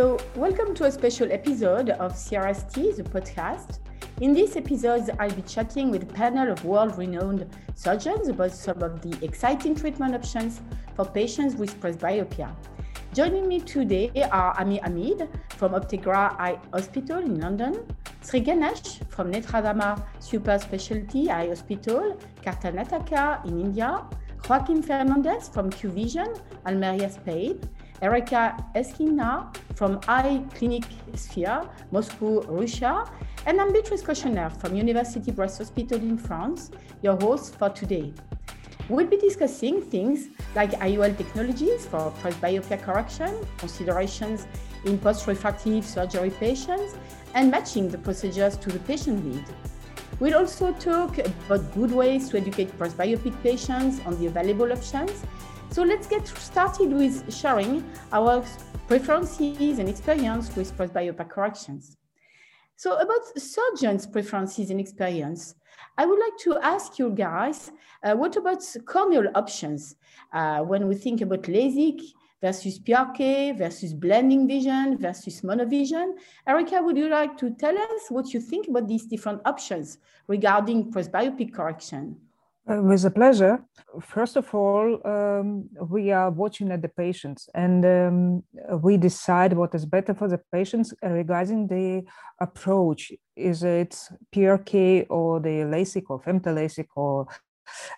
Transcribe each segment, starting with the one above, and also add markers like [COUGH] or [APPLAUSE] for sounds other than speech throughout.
So, welcome to a special episode of CRST, the podcast. In this episode, I'll be chatting with a panel of world renowned surgeons about some of the exciting treatment options for patients with presbyopia. Joining me today are Amir Hamid from Optegra Eye Hospital in London, Sri Ganesh from Nethradhama Super Specialty Eye Hospital, Karnataka in India, Joaquin Fernandez from Q Vision, Almeria, Spain, Erika Eskina from Eye Clinic Sphere, Moscow, Russia, and I'm Beatrice Cochener from University Brest Hospital in France, your host for today. We'll be discussing things like IOL technologies for presbyopia correction, considerations in post-refractive surgery patients, and matching the procedures to the patient need. We'll also talk about good ways to educate presbyopic patients on the available options. So let's get started with sharing our preferences and experience with presbyopia corrections. So about surgeons' preferences and experience, I would like to ask you guys, uh, what about corneal options? Uh, when we think about LASIK versus PRK versus blending vision versus monovision. Erika, would you like to tell us what you think about these different options regarding presbyopic correction? Uh, with a pleasure. First of all, um, we are watching at the patients and um, we decide what is better for the patients regarding the approach. Is it PRK or the LASIK or femtoLASIK or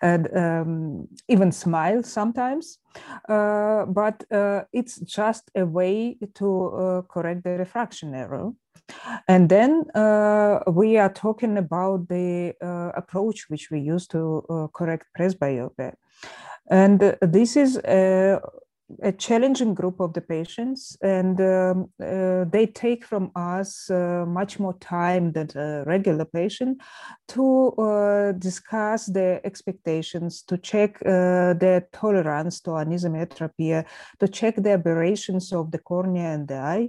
and um, even smile sometimes. Uh, but uh, it's just a way to uh, correct the refraction error. And then uh, we are talking about the uh, approach which we use to uh, correct presbyopia. And this is a, challenging group of the patients, and um, uh, they take from us uh, much more time than a regular patient to uh, discuss their expectations, to check their tolerance to anisometropia, to check the aberrations of the cornea and the eye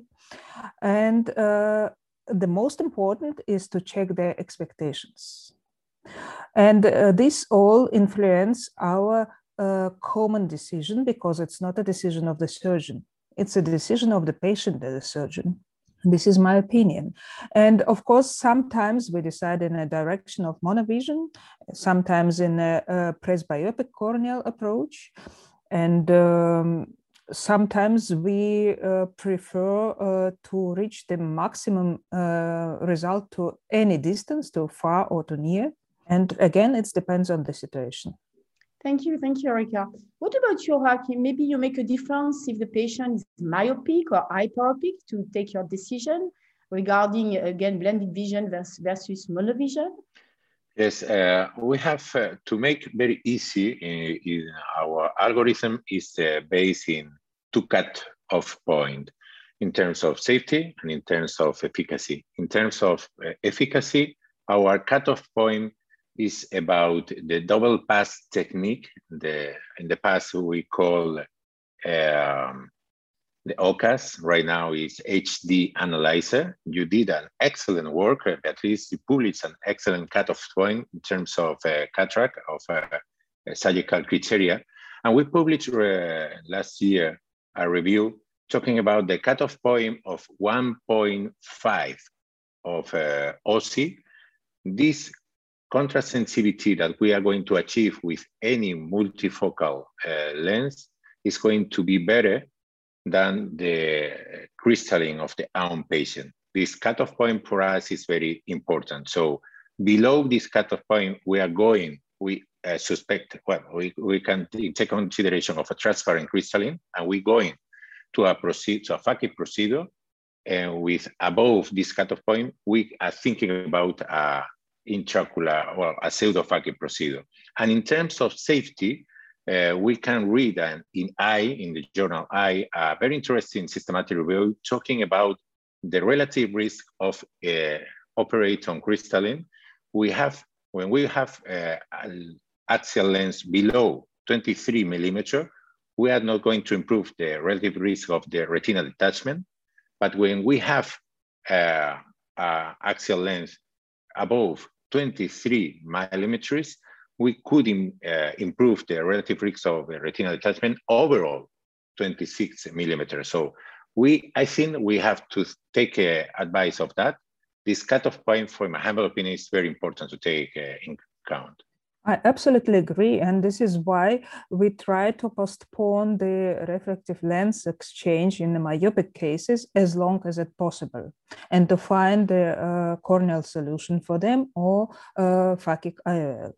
and uh, the most important is to check their expectations. And uh, this all influence our uh, common decision because it's not a decision of the surgeon. It's a decision of the patient and the surgeon. This is my opinion. And of course, sometimes we decide in a direction of monovision, sometimes in a, a presbyopic corneal approach. And um, sometimes we uh, prefer uh, to reach the maximum uh, result to any distance, to far or to near. And again, it depends on the situation. Thank you. Thank you, Erika. What about your Joaquin? Maybe you make a difference if the patient is myopic or hyperopic to take your decision regarding, again, blended vision versus, versus monovision? Yes, uh, we have uh, to make very easy in, in our algorithm is uh, based in two cut off point in terms of safety and in terms of efficacy. In terms of uh, efficacy, our cutoff point is about the double pass technique. The, in the past, we call um, the OQAS. Right now is HD Analyzer. You did an excellent work. At least you published an excellent cutoff point in terms of uh, cataract of uh, surgical criteria. And we published uh, last year a review talking about the cutoff point of 1.5 of uh, OSI. This contrast sensitivity that we are going to achieve with any multifocal uh, lens is going to be better than the crystalline of the own patient. This cutoff point for us is very important. So below this cutoff point, we are going, we uh, suspect, well, we, we can take consideration of a transparent crystalline and we're going to a proceed to a phakic procedure. And with above this cutoff point, we are thinking about a intraocular or a pseudo-phakic procedure. And in terms of safety, uh, we can read an, in Eye, in the journal Eye, a very interesting systematic review talking about the relative risk of uh, operate on crystalline. We have, when we have uh, axial lens below 23 millimeter, we are not going to improve the relative risk of the retinal detachment. But when we have uh, uh, axial lens above 23 millimeters, we could Im, uh, improve the relative risk of retinal detachment overall 26 millimeters. So we, I think we have to take uh, advice of that. This cutoff point, for my humble opinion, is very important to take uh, in account. I absolutely agree. And this is why we try to postpone the refractive lens exchange in the myopic cases as long as it possible and to find the uh, corneal solution for them or uh, phakic IOL.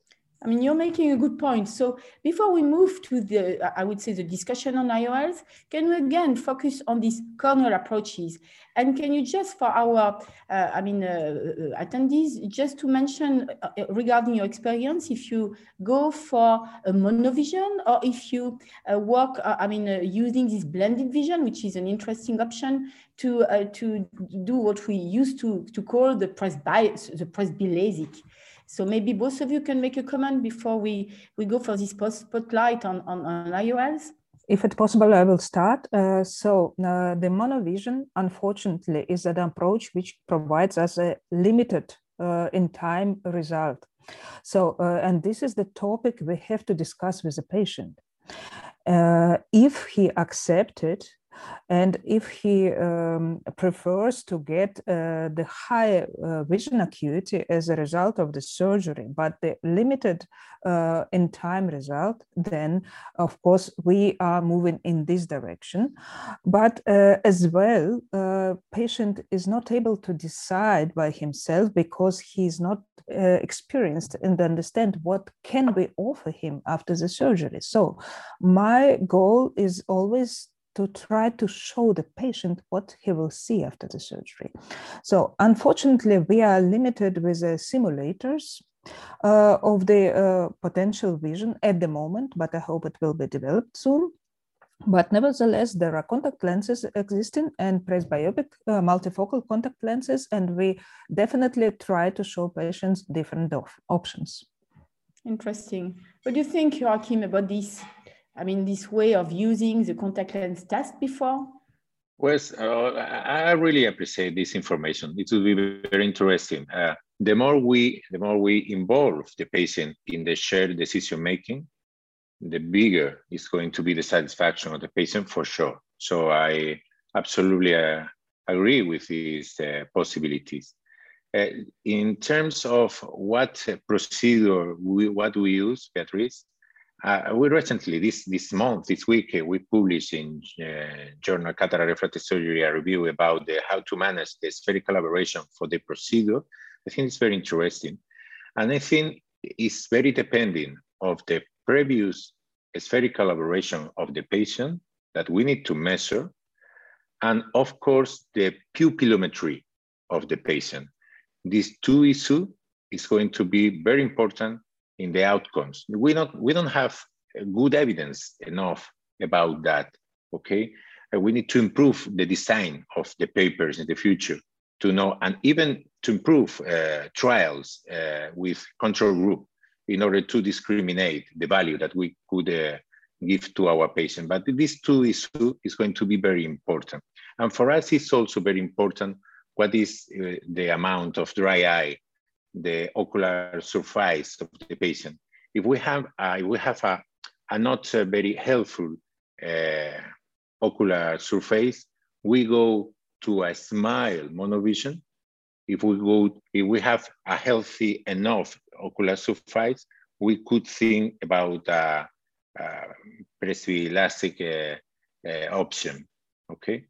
I mean, you're making a good point. So before we move to the, I would say the discussion on IOLs, can we again focus on these corneal approaches? And can you just for our, uh, I mean, uh, uh attendees, just to mention uh, uh, regarding your experience, if you go for a monovision or if you uh, work, I mean, using this blended vision, which is an interesting option to to do what we used to to call the press presby the press presbyLASIK. So maybe both of you can make a comment before we, we go for this spotlight on, on, on IOLs. If it's possible, I will start. Uh, so uh, the monovision, unfortunately, is an approach which provides us a limited uh, in time result. So, uh, and this is the topic we have to discuss with the patient. Uh, if he accepted and if he um, prefers to get uh, the high uh, vision acuity as a result of the surgery, but the limited uh, in time result, then of course we are moving in this direction. But uh, as well, uh, patient is not able to decide by himself because he's not uh, experienced and understand what can we offer him after the surgery. So my goal is always to try to show the patient what he will see after the surgery. So unfortunately, we are limited with uh, simulators uh, of the uh, potential vision at the moment, but I hope it will be developed soon. But nevertheless, there are contact lenses existing and presbyopic uh, multifocal contact lenses, and we definitely try to show patients different options. Interesting. What do you think, Joaquin, about this? I mean, this way of using the contact lens test before? Well, uh, I really appreciate this information. It will be very interesting. Uh, the more we, the more we involve the patient in the shared decision making, the bigger is going to be the satisfaction of the patient for sure. So I absolutely uh, agree with these uh, possibilities. Uh, in terms of what procedure we, what we use, Beatrice, uh, we recently, this, this month, this week, uh, we published in uh, journal Cataract Refractive Surgery a review about the, how to manage the spherical aberration for the procedure. I think it's very interesting. And I think it's very depending of the previous spherical aberration of the patient that we need to measure. And of course, the pupillometry of the patient. These two issues is going to be very important in the outcomes. We don't we don't have good evidence enough about that. Okay, we need to improve the design of the papers in the future to know, and even to improve uh, trials uh, with control group in order to discriminate the value that we could uh, give to our patient. But these two issues is going to be very important. And for us, it's also very important what is uh, the amount of dry eye the ocular surface of the patient. If we have, uh, if we have a, a not uh, very helpful uh, ocular surface, we go to a smile monovision. If we go, if we have a healthy enough ocular surface, we could think about a, a uh, uh, option. Okay,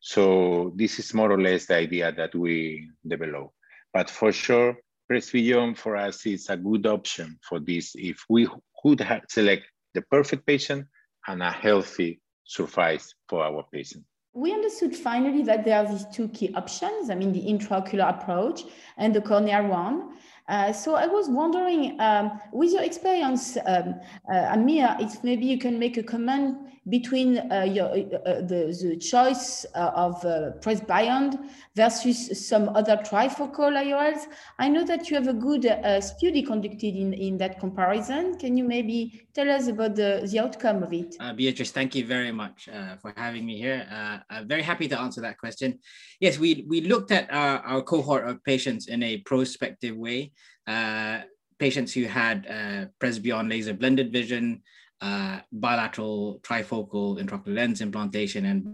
so this is more or less the idea that we develop. But for sure, Presbyopia for us is a good option for this if we could select the perfect patient and a healthy surface for our patient. We understood finally that there are these two key options, I mean, the intraocular approach and the corneal one. Uh, so I was wondering, um, with your experience, um, uh, Amir, if maybe you can make a comment between uh, your, uh, the, the choice uh, of uh, Presbyond versus some other trifocal IOLs. I know that you have a good study conducted in, in that comparison. Can you maybe tell us about the, the outcome of it? Beatrice, thank you very much for having me here. I'm very happy to answer that question. Yes, we, we looked at our, our cohort of patients in a prospective way uh, patients who had uh, laser blended vision uh, bilateral trifocal intraocular lens implantation and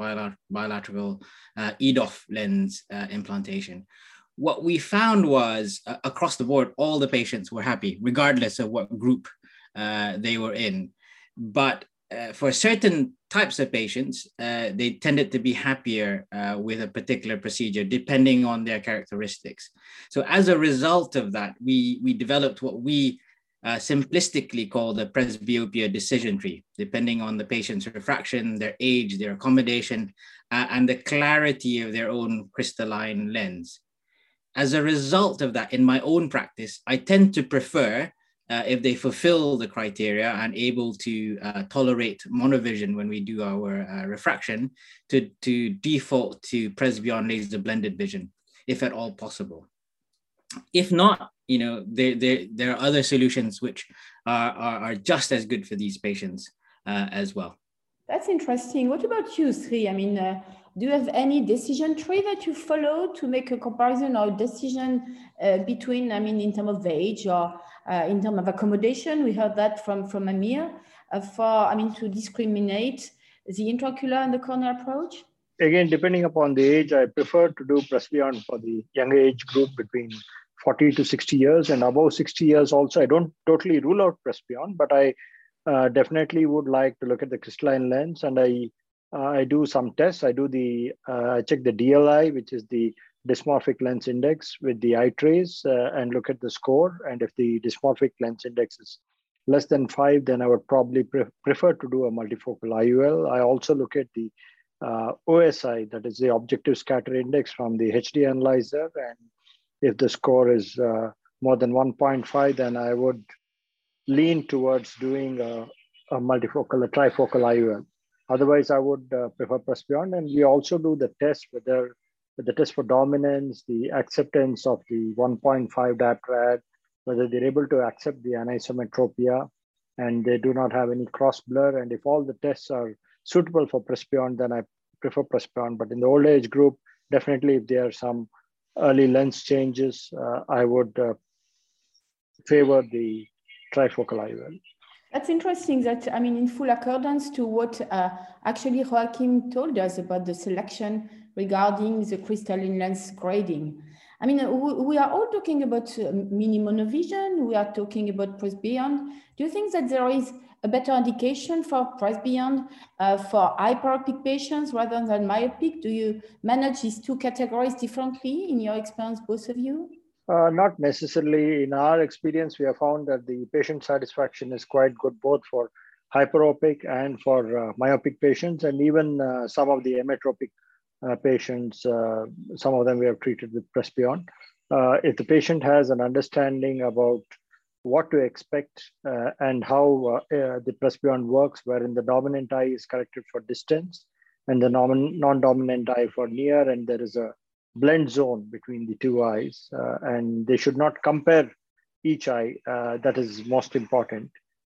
bilateral uh, EDOF lens uh, implantation. What we found was uh, across the board, all the patients were happy, regardless of what group uh, they were in. But uh, for certain types of patients, uh, they tended to be happier with a particular procedure depending on their characteristics. So as a result of that, we, we developed what we uh, simplistically called the presbyopia decision tree, depending on the patient's refraction, their age, their accommodation, uh, and the clarity of their own crystalline lens. As a result of that, in my own practice, I tend to prefer uh, if they fulfill the criteria and able to uh, tolerate monovision when we do our uh, refraction, to, to default to Presbyond laser blended vision, if at all possible. If not, you know, there, there, there are other solutions which are, are, are just as good for these patients uh, as well. That's interesting. What about you, Sri? I mean, uh, do you have any decision tree that you follow to make a comparison or decision uh, between, I mean, in terms of age or uh, in terms of accommodation? We heard that from, from Amir uh, for, I mean, to discriminate the intraocular and the corneal approach? Again, depending upon the age, I prefer to do Presbyond for the younger age group between 40 to 60 years and above 60 years also. I don't totally rule out Presbyond, but I uh, definitely would like to look at the crystalline lens and I uh, I do some tests. I do the, uh, I check the DLI, which is the dysmorphic lens index with the iTrace uh, and look at the score. And if the dysmorphic lens index is less than five, then I would probably pre prefer to do a multifocal IOL. I also look at the uh, OSI, that is the objective scatter index from the HD analyzer. And if the score is uh, more than 1.5, then I would lean towards doing a, a multifocal, a trifocal IOL. Otherwise, I would uh, prefer Presbyond. And we also do the test, whether the test for dominance, the acceptance of the 1.5 dioptrad, whether they're able to accept the anisometropia and they do not have any cross blur. And if all the tests are suitable for Presbyond, then I prefer Presbyond. But in the old age group, definitely if there are some early lens changes, uh, I would uh, favor the trifocal IOL. That's interesting that, I mean, in full accordance to what uh, actually Joaquin told us about the selection regarding the crystalline lens grading. I mean, we are all talking about uh, mini monovision, we are talking about Presbyond. Do you think that there is a better indication for Presbyond uh, for hyperopic patients rather than myopic? Do you manage these two categories differently in your experience, both of you? Uh, not necessarily. In our experience, we have found that the patient satisfaction is quite good both for hyperopic and for uh, myopic patients, and even uh, some of the ametropic uh, patients, uh, some of them we have treated with Presbyond. Uh, if the patient has an understanding about what to expect and how the Presbyond works, wherein the dominant eye is corrected for distance and the non-dominant eye for near, and there is a blend zone between the two eyes, uh, and they should not compare each eye. Uh, that is most important.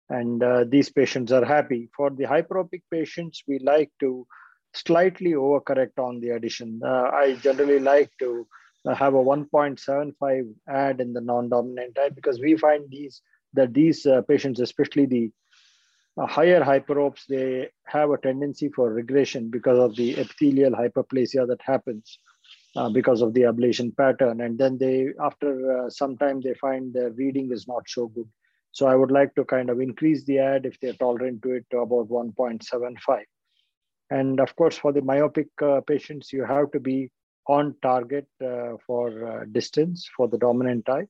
And uh, these patients are happy. For the hyperopic patients, we like to slightly overcorrect on the addition. Uh, I generally like to uh, have a 1.75 add in the non-dominant eye because we find these that these uh, patients, especially the higher hyperopes, they have a tendency for regression because of the epithelial hyperplasia that happens uh, because of the ablation pattern. And then they, after uh, some time, they find their reading is not so good. So I would like to kind of increase the ad if they're tolerant to it to about 1.75. And of course, for the myopic uh, patients, you have to be on target uh, for uh, distance for the dominant eye.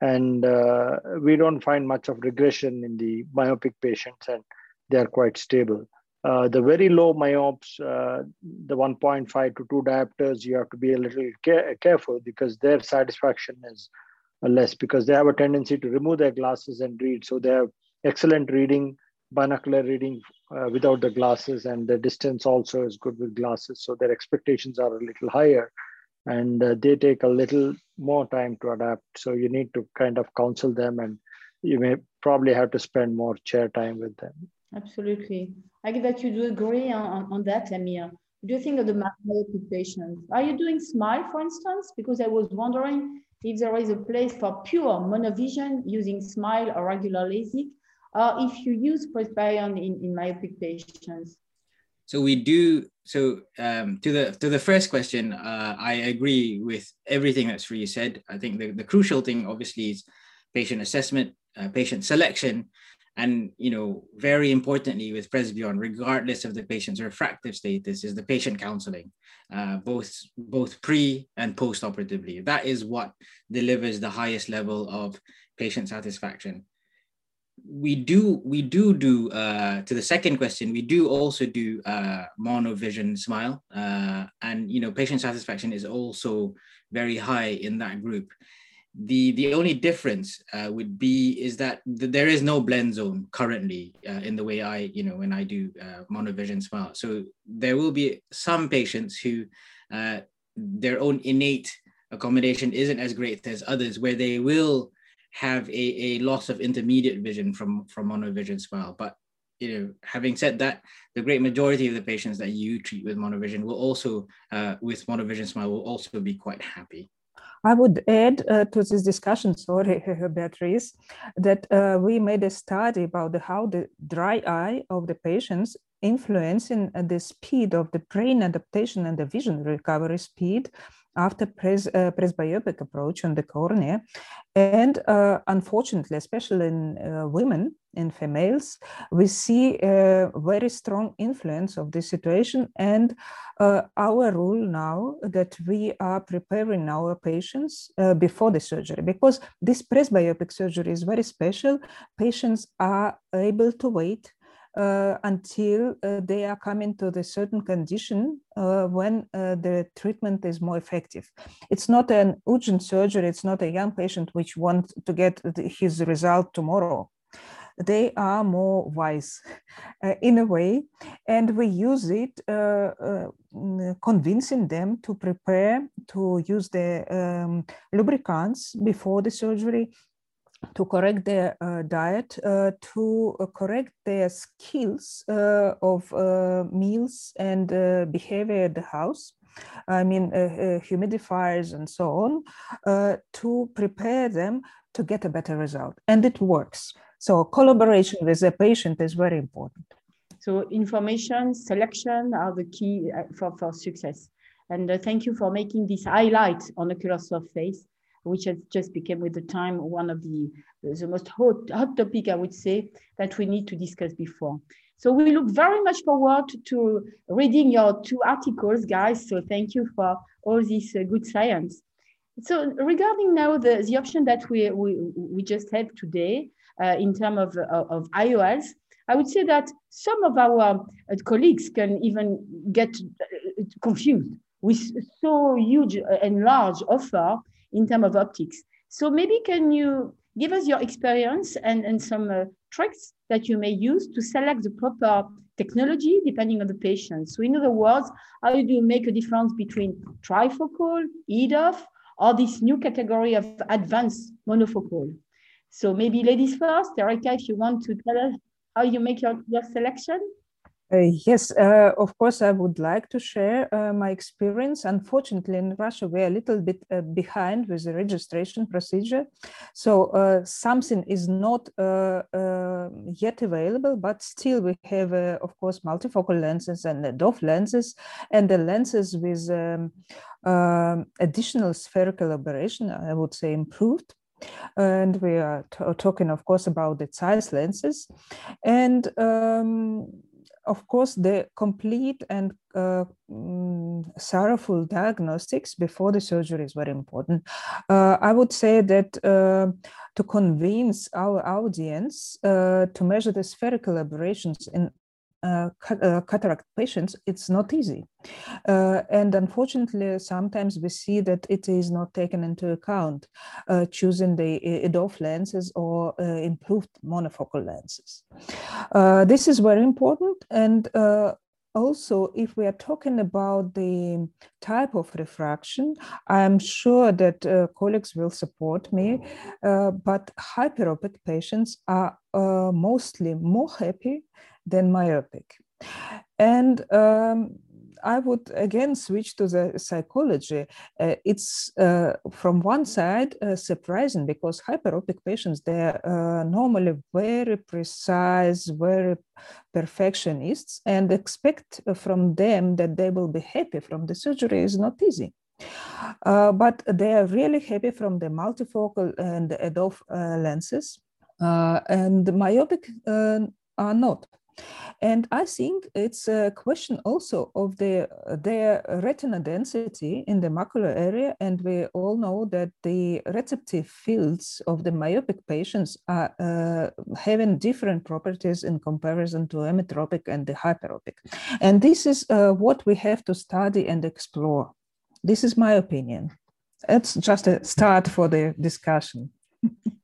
And uh, we don't find much of regression in the myopic patients, and they're quite stable. Uh, the very low myopes, uh, the 1.5 to 2 diopters, you have to be a little care careful because their satisfaction is less because they have a tendency to remove their glasses and read. So they have excellent reading, binocular reading uh, without the glasses, and the distance also is good with glasses. So their expectations are a little higher and uh, they take a little more time to adapt. So you need to kind of counsel them and you may probably have to spend more chair time with them. Absolutely. I get that you do agree on, on that, Amir. Do you think of the myopic patients? Are you doing SMILE, for instance? Because I was wondering if there is a place for pure monovision using SMILE or regular LASIK, or if you use Presbyond in, in myopic patients? So we do. So um, to the to the first question, uh, I agree with everything that's Sri said. I think the, the crucial thing, obviously, is patient assessment, uh, patient selection, and you know, very importantly, with Presbyond, regardless of the patient's refractive status, is the patient counseling, uh, both both pre and post operatively. That is what delivers the highest level of patient satisfaction we do we do do uh, to the second question we do also do uh, monovision smile uh, and you know patient satisfaction is also very high in that group. The the only difference uh, would be is that th- there is no blend zone currently uh, in the way i you know when i do uh, monovision smile. So there will be some patients who their own innate accommodation isn't as great as others where they will have a, a loss of intermediate vision from, from monovision smile. But you know, having said that, the great majority of the patients that you treat with monovision will also, uh, with monovision smile, will also be quite happy. I would add uh, to this discussion, sorry, [LAUGHS] Beatrice, that uh, we made a study about the, how the dry eye of the patients influencing the speed of the brain adaptation and the vision recovery speed after pres, uh, presbyopic approach on the cornea. And uh, unfortunately, especially in uh, women, in females, we see a very strong influence of this situation. And uh, our rule now that we are preparing our patients uh, before the surgery, because this presbyopic surgery is very special. Patients are able to wait until uh, they are coming to the certain condition uh, when uh, the treatment is more effective. It's not an urgent surgery. It's not a young patient which wants to get his result tomorrow. They are more wise [LAUGHS] uh, in a way, and we use it uh, convincing them to prepare to use the um, lubricants before the surgery to correct their uh, diet, uh, to uh, correct their skills uh, of uh, meals and uh, behavior at the house. I mean, humidifiers and so on, to prepare them to get a better result. And it works. So collaboration with the patient is very important. So information, selection are the key for, for success. And thank you for making this highlight on the ocular surface which has just become with the time one of the, the most hot, hot topic, I would say, that we need to discuss before. So we look very much forward to reading your two articles, guys. So thank you for all this uh, good science. So regarding now the, the option that we, we, we just have today uh, in terms of, of, of IOLs, I would say that some of our uh, colleagues can even get uh, confused with so huge and large offer in terms of optics. So maybe can you give us your experience and, and some uh, tricks that you may use to select the proper technology depending on the patient. So in other words, how do you make a difference between trifocal, EDOF, or this new category of advanced monofocal? So maybe ladies first, Erika, if you want to tell us how you make your, your selection. Uh, yes, uh, of course, I would like to share uh, my experience. Unfortunately, in Russia, we're a little bit uh, behind with the registration procedure. So uh, something is not uh, yet available, but still we have, of course, multifocal lenses and DOF lenses and the lenses with um, um, additional spherical aberration, I would say improved and we are talking of course about the size lenses and um, of course, the complete and uh, mm, sorrowful diagnostics before the surgery is very important. Uh, I would say that uh, to convince our audience uh, to measure the spherical aberrations in uh, uh, cataract patients, it's not easy. Uh, and unfortunately, sometimes we see that it is not taken into account, uh, choosing the EDOF lenses or uh, improved monofocal lenses. This is very important. And also, if we are talking about the type of refraction, I'm sure that uh, colleagues will support me, uh, but hyperopic patients are uh, mostly more happy than myopic. And um, I would again switch to the psychology. Uh, it's uh, from one side uh, surprising because hyperopic patients they're uh, normally very precise, very perfectionists, and expect from them that they will be happy from the surgery is not easy. Uh, but they are really happy from the multifocal and EDOF uh, lenses, and myopic are not. And I think it's a question also of the, their retina density in the macular area. And we all know that the receptive fields of the myopic patients are uh, having different properties in comparison to ametropic and the hyperopic. And this is uh, what we have to study and explore. This is my opinion. It's just a start for the discussion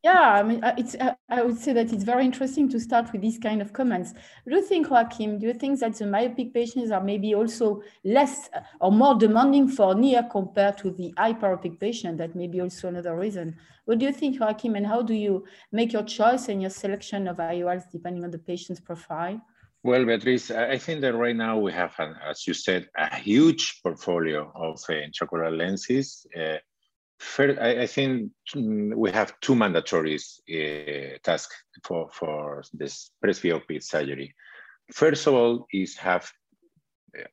yeah, I mean, uh, it's. Uh, I would say that it's very interesting to start with these kind of comments. Do you think, Joaquin? Do you think that the myopic patients are maybe also less uh, or more demanding for near compared to the hyperopic patient? That may be also another reason. What do you think, Joaquin? And how do you make your choice and your selection of IOLs depending on the patient's profile? Well, Beatrice, I think that right now we have, as you said, a huge portfolio of intraocular lenses. Uh, First, I, I, think mm, we have two mandatory uh, tasks for, for this presbyopia surgery. First of all is have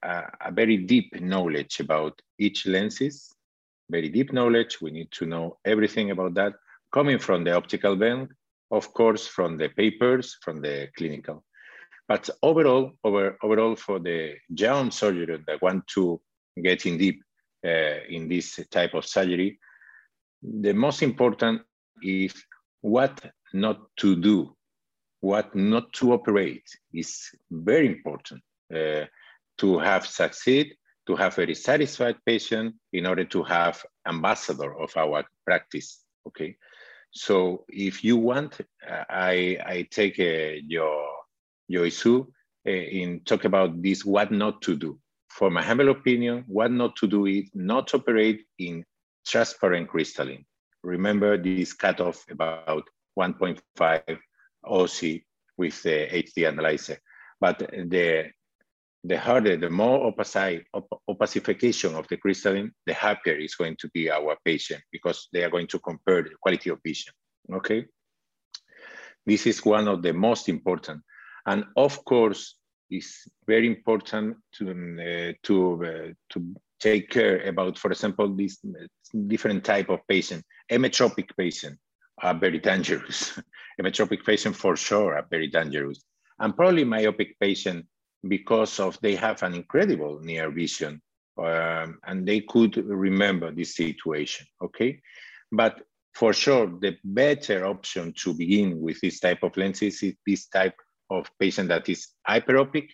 a, a, very deep knowledge about each lenses, very deep knowledge. We need to know everything about that, coming from the optical bench, of course, from the papers, from the clinical. But overall, over, overall for the young surgeon that want to get in deep uh, in this type of surgery, the most important is what not to do, what not to operate is very important uh, to have succeed, to have very satisfied patient in order to have ambassador of our practice, okay? So if you want, I, I take uh, your, your issue uh, in talk about this, what not to do. For my humble opinion, what not to do is not operate in transparent crystalline. Remember this cutoff about 1.5 OSI with the HD analyzer. But the, the harder, the more op opacification of the crystalline, the happier is going to be our patient because they are going to compare the quality of vision, okay? This is one of the most important. And of course, it's very important to, uh, to, uh, to take care about, for example, this different type of patient. Emmetropic patient are very dangerous. [LAUGHS] Emmetropic patient for sure are very dangerous. And probably myopic patient because of they have an incredible near vision um, and they could remember this situation, okay? But for sure, the better option to begin with this type of lenses is this type of patient that is hyperopic.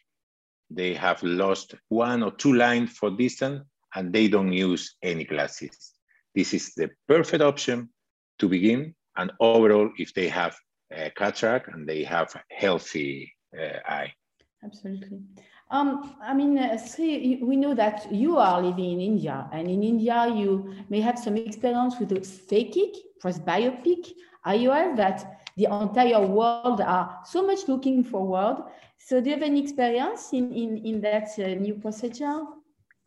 They have lost one or two lines for distance and they don't use any glasses. This is the perfect option to begin. And overall, if they have a cataract and they have healthy uh, eye. Absolutely. Um, I mean, uh, see, we know that you are living in India, and in India, you may have some experience with the phakic, presbyopic IOL that the entire world are so much looking forward. So, do you have any experience in, in, in that uh, new procedure?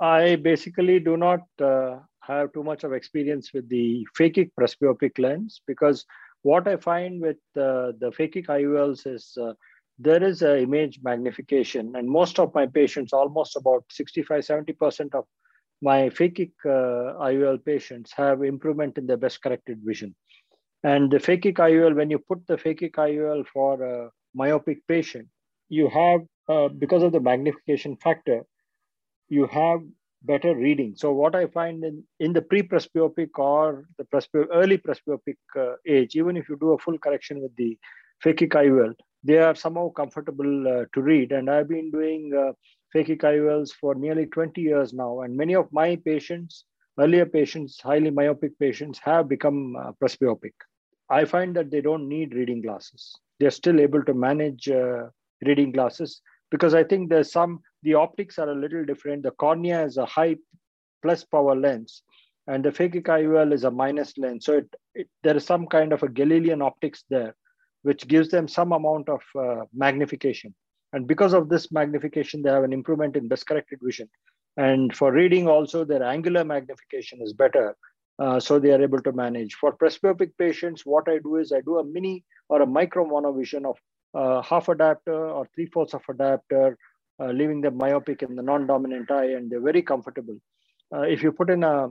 I basically do not uh, have too much of experience with the phakic presbyopic lens because what I find with uh, the phakic IOLs is uh, there is an image magnification, and most of my patients, almost about 65 70% of my phakic uh, IOL patients, have improvement in their best corrected vision. And the phakic IOL, when you put the phakic IOL for a myopic patient, you have, uh, because of the magnification factor, you have better reading. So what I find in, in the pre-presbyopic or the presby- early presbyopic uh, age, even if you do a full correction with the phakic IOL, they are somehow comfortable uh, to read. And I've been doing uh, phakic IOLs for nearly 20 years now. And many of my patients, earlier patients, highly myopic patients, have become uh, presbyopic. I find that they don't need reading glasses. They're still able to manage uh, reading glasses because I think there's some the optics are a little different. The cornea is a high plus power lens, and the phakic IOL is a minus lens. So it, it, there is some kind of a Galilean optics there, which gives them some amount of uh, magnification. And because of this magnification, they have an improvement in best corrected vision. And for reading also, their angular magnification is better. Uh, so they are able to manage. For presbyopic patients, what I do is I do a mini or a micro monovision of uh, half a diopter or three fourths of a diopter, uh, leaving them myopic in the non-dominant eye, and they're very comfortable. Uh, if you put in a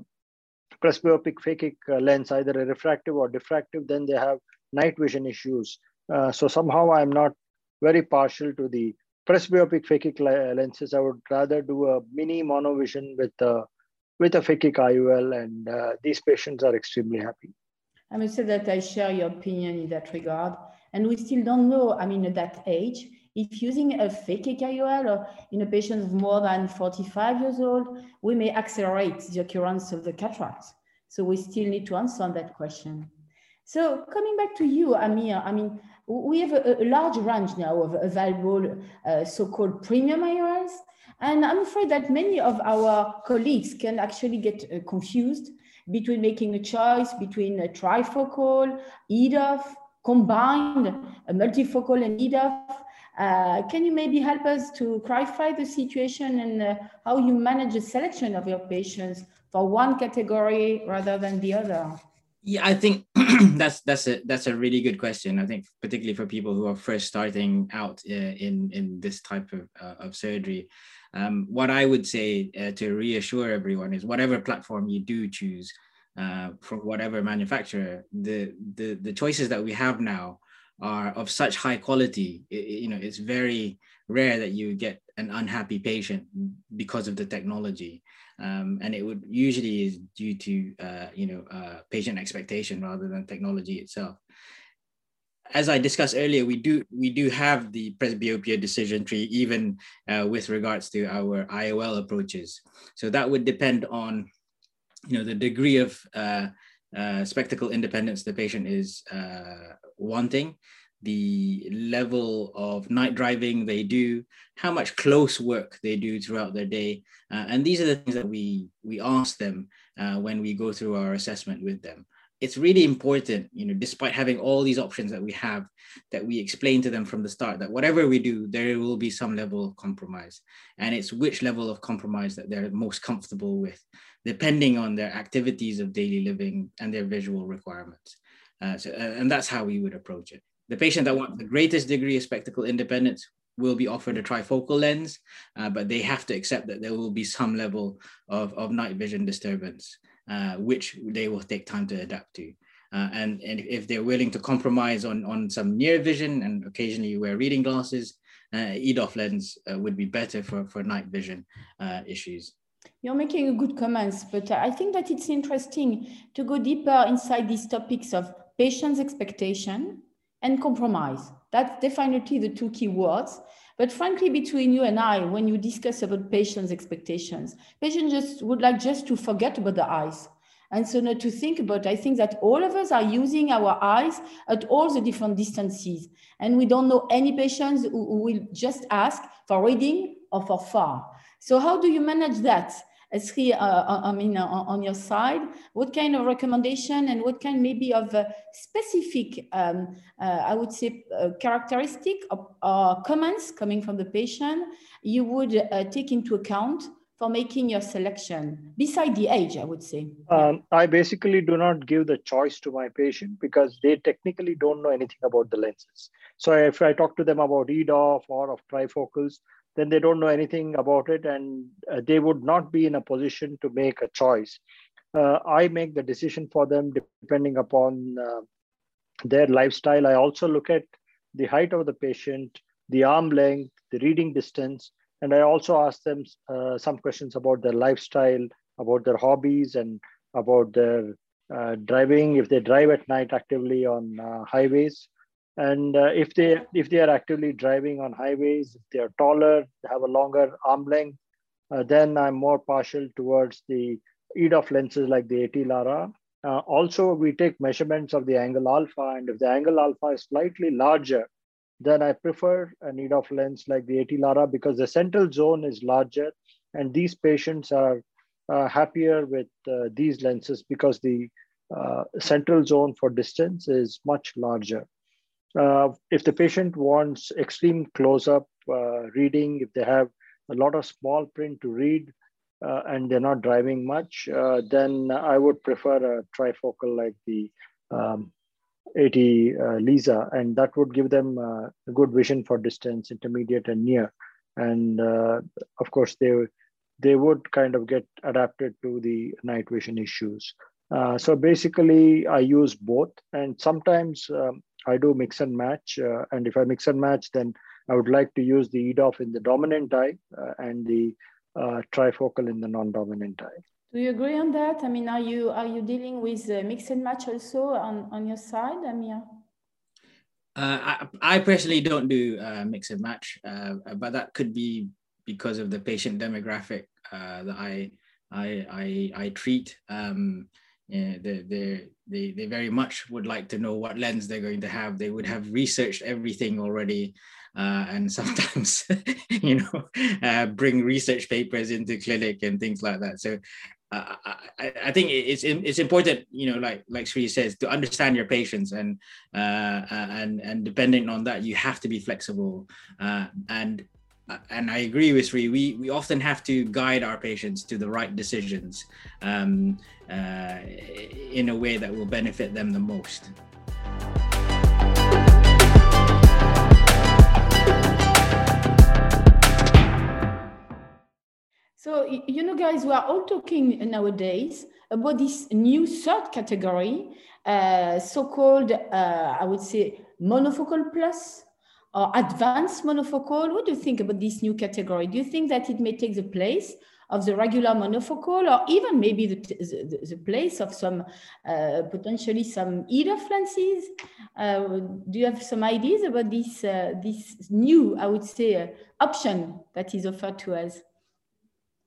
presbyopic phakic uh, lens, either a refractive or diffractive, then they have night vision issues. Uh, so somehow I'm not very partial to the presbyopic phakic lenses. I would rather do a mini monovision with a, with a phakic IOL, and these patients are extremely happy. I must say that I share your opinion in that regard. And we still don't know, I mean, at that age, if using a phakic IOL in a patient of more than 45 years old, we may accelerate the occurrence of the cataract. So we still need to answer that question. So coming back to you, Amir, I mean, we have a, a large range now of available uh, so-called premium IOLs. And I'm afraid that many of our colleagues can actually get uh, confused between making a choice between a trifocal, EDOF, combined, a multifocal and EDOF. Uh, can you maybe help us to clarify the situation and uh, how you manage the selection of your patients for one category rather than the other? Yeah, I think [CLEARS THROAT] that's that's a that's a really good question. I think particularly for people who are first starting out uh, in in this type of uh, of surgery, um, what I would say uh, to reassure everyone is whatever platform you do choose from whatever manufacturer, the the the choices that we have now are of such high quality. It, you know, it's very rare that you get an unhappy patient because of the technology. Um, and it would usually is due to uh, you know uh, patient expectation rather than technology itself. As I discussed earlier, we do we do have the presbyopia decision tree even uh, with regards to our IOL approaches. So that would depend on you know the degree of uh, uh, spectacle independence the patient is uh, wanting the level of night driving they do, how much close work they do throughout their day. Uh, and these are the things that we, we ask them uh, when we go through our assessment with them. It's really important, you know, despite having all these options that we have, that we explain to them from the start that whatever we do, there will be some level of compromise. And it's which level of compromise that they're most comfortable with, depending on their activities of daily living and their visual requirements. Uh, so, uh, and that's how we would approach it. The patient that wants the greatest degree of spectacle independence will be offered a trifocal lens, uh, but they have to accept that there will be some level of, of night vision disturbance, uh, which they will take time to adapt to. Uh, and, and if they're willing to compromise on, on some near vision and occasionally wear reading glasses, uh, EDOF lens would be better for, for night vision issues. You're making good comments, but I think that it's interesting to go deeper inside these topics of patient's expectation, and compromise. That's definitely the two key words. But frankly, between you and I, when you discuss about patients' expectations, patients just would like just to forget about the eyes. And so not to think about, I think that all of us are using our eyes at all the different distances. And we don't know any patients who, who will just ask for reading or for far. So how do you manage that? Esri, uh, uh, I mean, uh, on your side, what kind of recommendation and what kind maybe of specific, um, uh, I would say, uh, characteristic or comments coming from the patient you would take into account for making your selection beside the age, I would say? Um, I basically do not give the choice to my patient because they technically don't know anything about the lenses. So if I talk to them about EDOF or of trifocals, then they don't know anything about it and uh, they would not be in a position to make a choice. Uh, I make the decision for them depending upon uh, their lifestyle. I also look at the height of the patient, the arm length, the reading distance, and I also ask them uh, some questions about their lifestyle, about their hobbies, and about their uh, driving, if they drive at night actively on uh, highways, and uh, if they if they are actively driving on highways, if they are taller, have a longer arm length, uh, then I'm more partial towards the EDOF lenses like the AT Lara. Uh, also, we take measurements of the angle alpha, and if the angle alpha is slightly larger, then I prefer an EDOF lens like the AT Lara because the central zone is larger, and these patients are uh, happier with uh, these lenses because the uh, central zone for distance is much larger. Uh, if the patient wants extreme close-up uh, reading, if they have a lot of small print to read, uh, and they're not driving much, uh, then I would prefer a trifocal like the um, AT uh, Lisa, and that would give them a good vision for distance, intermediate, and near. And of course, they they would kind of get adapted to the night vision issues. Uh, so basically, I use both, and sometimes um, I do mix and match. and if I mix and match, then I would like to use the EDOF in the dominant eye and the uh, trifocal in the non-dominant eye. Do you agree on that? I mean, are you are you dealing with uh, mix and match also on, on your side, Amir? Uh, I, I personally don't do uh, mix and match, uh, but that could be because of the patient demographic uh, that I, I, I, I treat. Um, yeah, they, they, they, they very much would like to know what lens they're going to have. They would have researched everything already uh, and [LAUGHS] sometimes you know uh, bring research papers into clinic and things like that so uh, I, I, think it's it's important you know like like Sri says to understand your patients and uh, uh, and and depending on that you have to be flexible uh, and and I agree with Sri. We we often have to guide our patients to the right decisions um, in a way that will benefit them the most. So, you know, guys, we are all talking nowadays about this new third category, uh, so-called, uh, I would say, monofocal plus or advanced monofocal. What do you think about this new category? Do you think that it may take the place of the regular monofocal or even maybe the, the, the place of some uh, potentially some EDOF lenses? Uh, do you have some ideas about this, uh, this new, I would say, uh, option that is offered to us?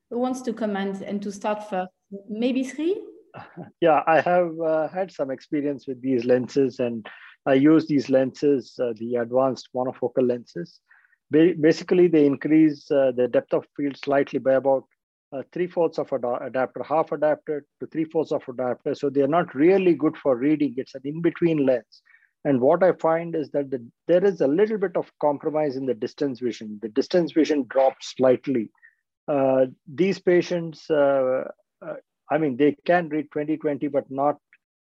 Who wants to comment and to start first? Maybe Sri? [LAUGHS] Yeah, I have uh, had some experience with these lenses and I use these lenses, uh, the advanced monofocal lenses. Ba basically, they increase uh, the depth of field slightly by about uh, three-fourths of ad a diopter, half a diopter to three-fourths of a diopter. So they're not really good for reading. It's an in-between lens. And what I find is that the, there is a little bit of compromise in the distance vision. The distance vision drops slightly uh, these patients, uh, uh, I mean, they can read 20/20, but not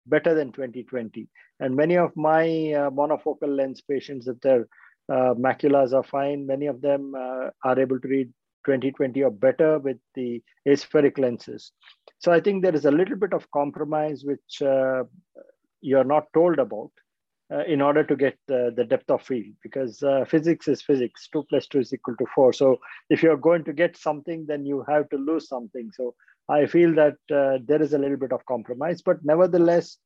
better than 20/20. And many of my monofocal lens patients, if their maculas are fine, many of them are able to read 20/20 or better with the aspheric lenses. So I think there is a little bit of compromise which uh, you're not told about uh, in order to get uh, the depth of field because uh, physics is physics 2 plus 2 is equal to 4 so if you're going to get something then you have to lose something so i feel that uh, there is a little bit of compromise but nevertheless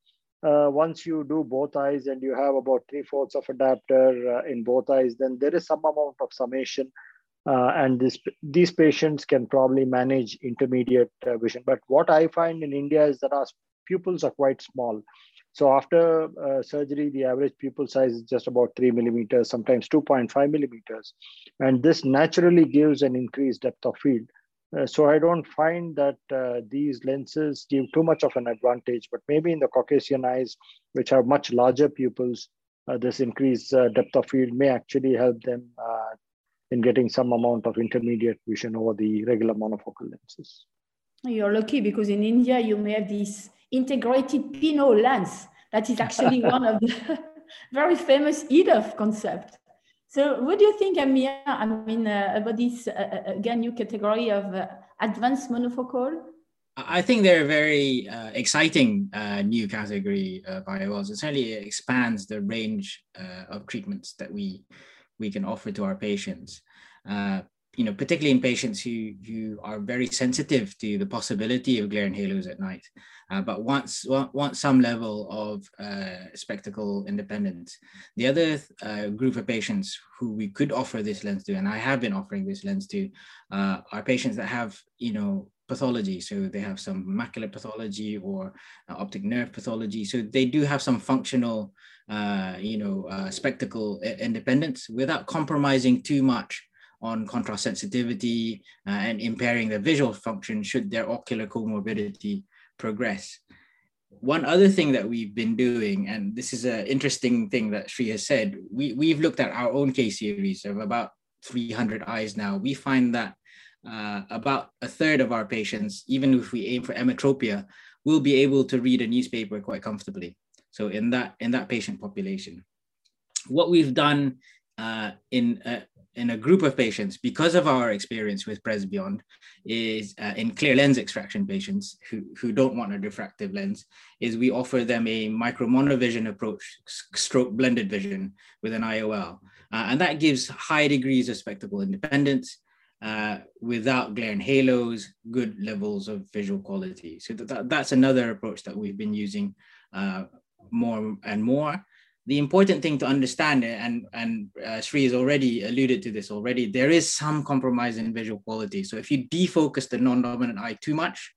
uh, once you do both eyes and you have about three fourths of a diopter uh, in both eyes then there is some amount of summation and this, these patients can probably manage intermediate vision but what i find in india is that our pupils are quite small so after uh, surgery, the average pupil size is just about three millimeters, sometimes 2.5 millimeters. And this naturally gives an increased depth of field. Uh, so I don't find that uh, these lenses give too much of an advantage, but maybe in the Caucasian eyes, which have much larger pupils, uh, this increased uh, depth of field may actually help them uh, in getting some amount of intermediate vision over the regular monofocal lenses. You're lucky because in India, you may have this integrated pinhole lens. That is actually [LAUGHS] one of the [LAUGHS] very famous EDOF concept. So what do you think, Amir, I mean, uh, about this, uh, uh, again, new category of uh, advanced monofocal? I think they're a very uh, exciting uh, new category uh, IOLs. It certainly expands the range of treatments that we we can offer to our patients you know, particularly in patients who, who are very sensitive to the possibility of glare and halos at night, uh, but wants, want, want some level of uh, spectacle independence. The other uh, group of patients who we could offer this lens to, and I have been offering this lens to, uh, are patients that have, you know, pathology. So they have some macular pathology or uh, optic nerve pathology. So they do have some functional, uh, you know, spectacle independence without compromising too much on contrast sensitivity uh, and impairing the visual function should their ocular comorbidity progress. One other thing that we've been doing, and this is an interesting thing that Sri has said, we, we've looked at our own case series of about 300 eyes now. We find that uh, about a third of our patients, even if we aim for emmetropia, will be able to read a newspaper quite comfortably. So in that in that patient population, what we've done uh, in a, in a group of patients because of our experience with Presbyond is uh, in clear lens extraction patients who, who don't want a diffractive lens is we offer them a micro monovision approach stroke blended vision with an IOL uh, and that gives high degrees of spectacle independence uh, without glare and halos, good levels of visual quality. So that, that's another approach that we've been using uh, more and more. The important thing to understand, and, and uh, Sri has already alluded to this already, there is some compromise in visual quality. So if you defocus the non-dominant eye too much,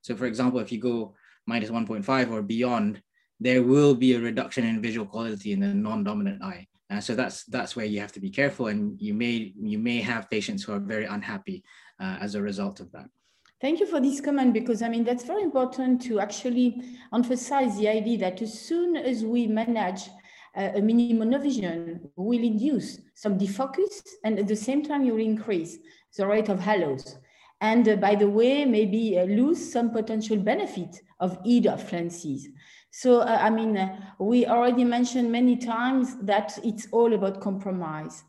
so for example, if you go minus 1.5 or beyond, there will be a reduction in visual quality in the non-dominant eye. Uh, so that's that's where you have to be careful, and you may you may have patients who are very unhappy uh, as a result of that. Thank you for this comment because I mean that's very important to actually emphasize the idea that as soon as we manage uh, a mini monovision, we will induce some defocus, and at the same time you will increase the rate of halos. And uh, by the way, maybe uh, lose some potential benefit of EDOF lenses. So, uh, I mean, uh, we already mentioned many times that it's all about compromise.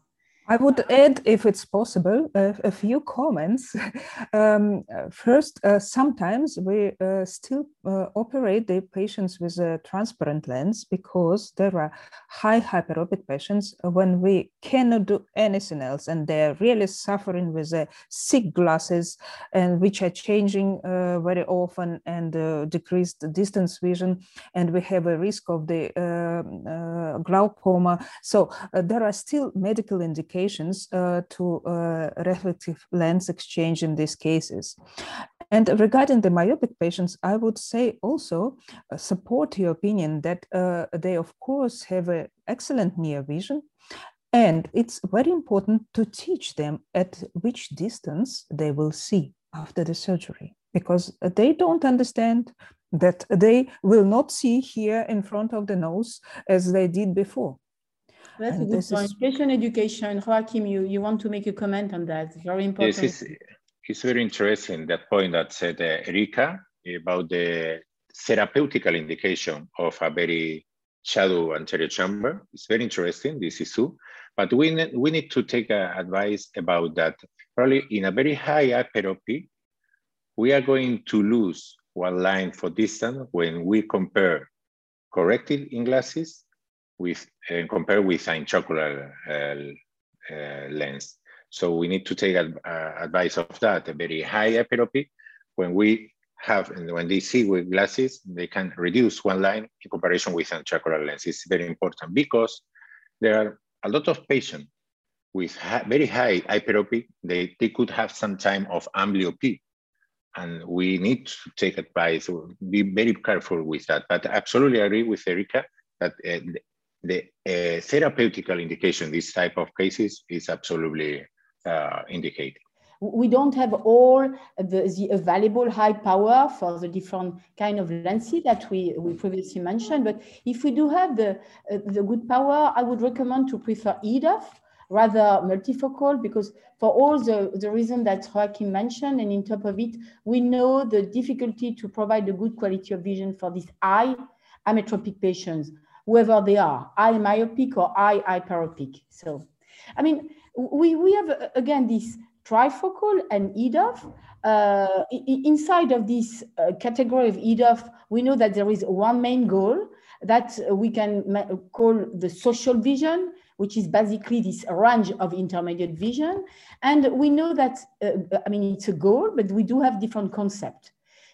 I would add, if it's possible, uh, a few comments. [LAUGHS] um, first, uh, sometimes we uh, still uh, operate the patients with a transparent lens because there are high hyperopic patients when we cannot do anything else and they're really suffering with uh, sick glasses and which are changing uh, very often and decreased distance vision and we have a risk of the um, glaucoma. So there are still medical indications uh, to uh, refractive lens exchange in these cases. And regarding the myopic patients, I would say also uh, support your opinion that they, of course, have an excellent near vision. And it's very important to teach them at which distance they will see after the surgery because they don't understand that they will not see here in front of the nose as they did before. That's and a good point. Is... Patient education, Joaquin, you, you want to make a comment on that? It's very important. Yes, it's, it's very interesting that point that said uh, Erika about the therapeutical indication of a very shallow anterior chamber. It's very interesting, this is issue. But we, ne we need to take uh, advice about that. Probably in a very high aperopy, we are going to lose one line for distance when we compare corrected in glasses with uh, compared with intraocular uh, uh, lens. So we need to take ad, advice of that. A very high aperopy, when we have when they see with glasses, they can reduce one line in comparison with intraocular lens. It's very important because there are a lot of patients with very high hyperopy. They, they could have some time of amblyopia and we need to take advice, be very careful with that. But absolutely agree with Erika that uh, the uh, therapeutical indication, this type of cases is absolutely uh, indicated. We don't have all the, the, available high power for the different kind of lenses that we, we previously mentioned. But if we do have the, uh, the good power, I would recommend to prefer EDOF rather multifocal because for all the, the reason that Joaquin mentioned and in top of it, we know the difficulty to provide a good quality of vision for these eye ametropic patients whoever they are, eye myopic or eye hyperopic. So, I mean, we, we have, again, this trifocal and EDOF. Uh, inside of this uh, category of EDOF, we know that there is one main goal that we can call the social vision, which is basically this range of intermediate vision. And we know that, uh, I mean, it's a goal, but we do have different concepts.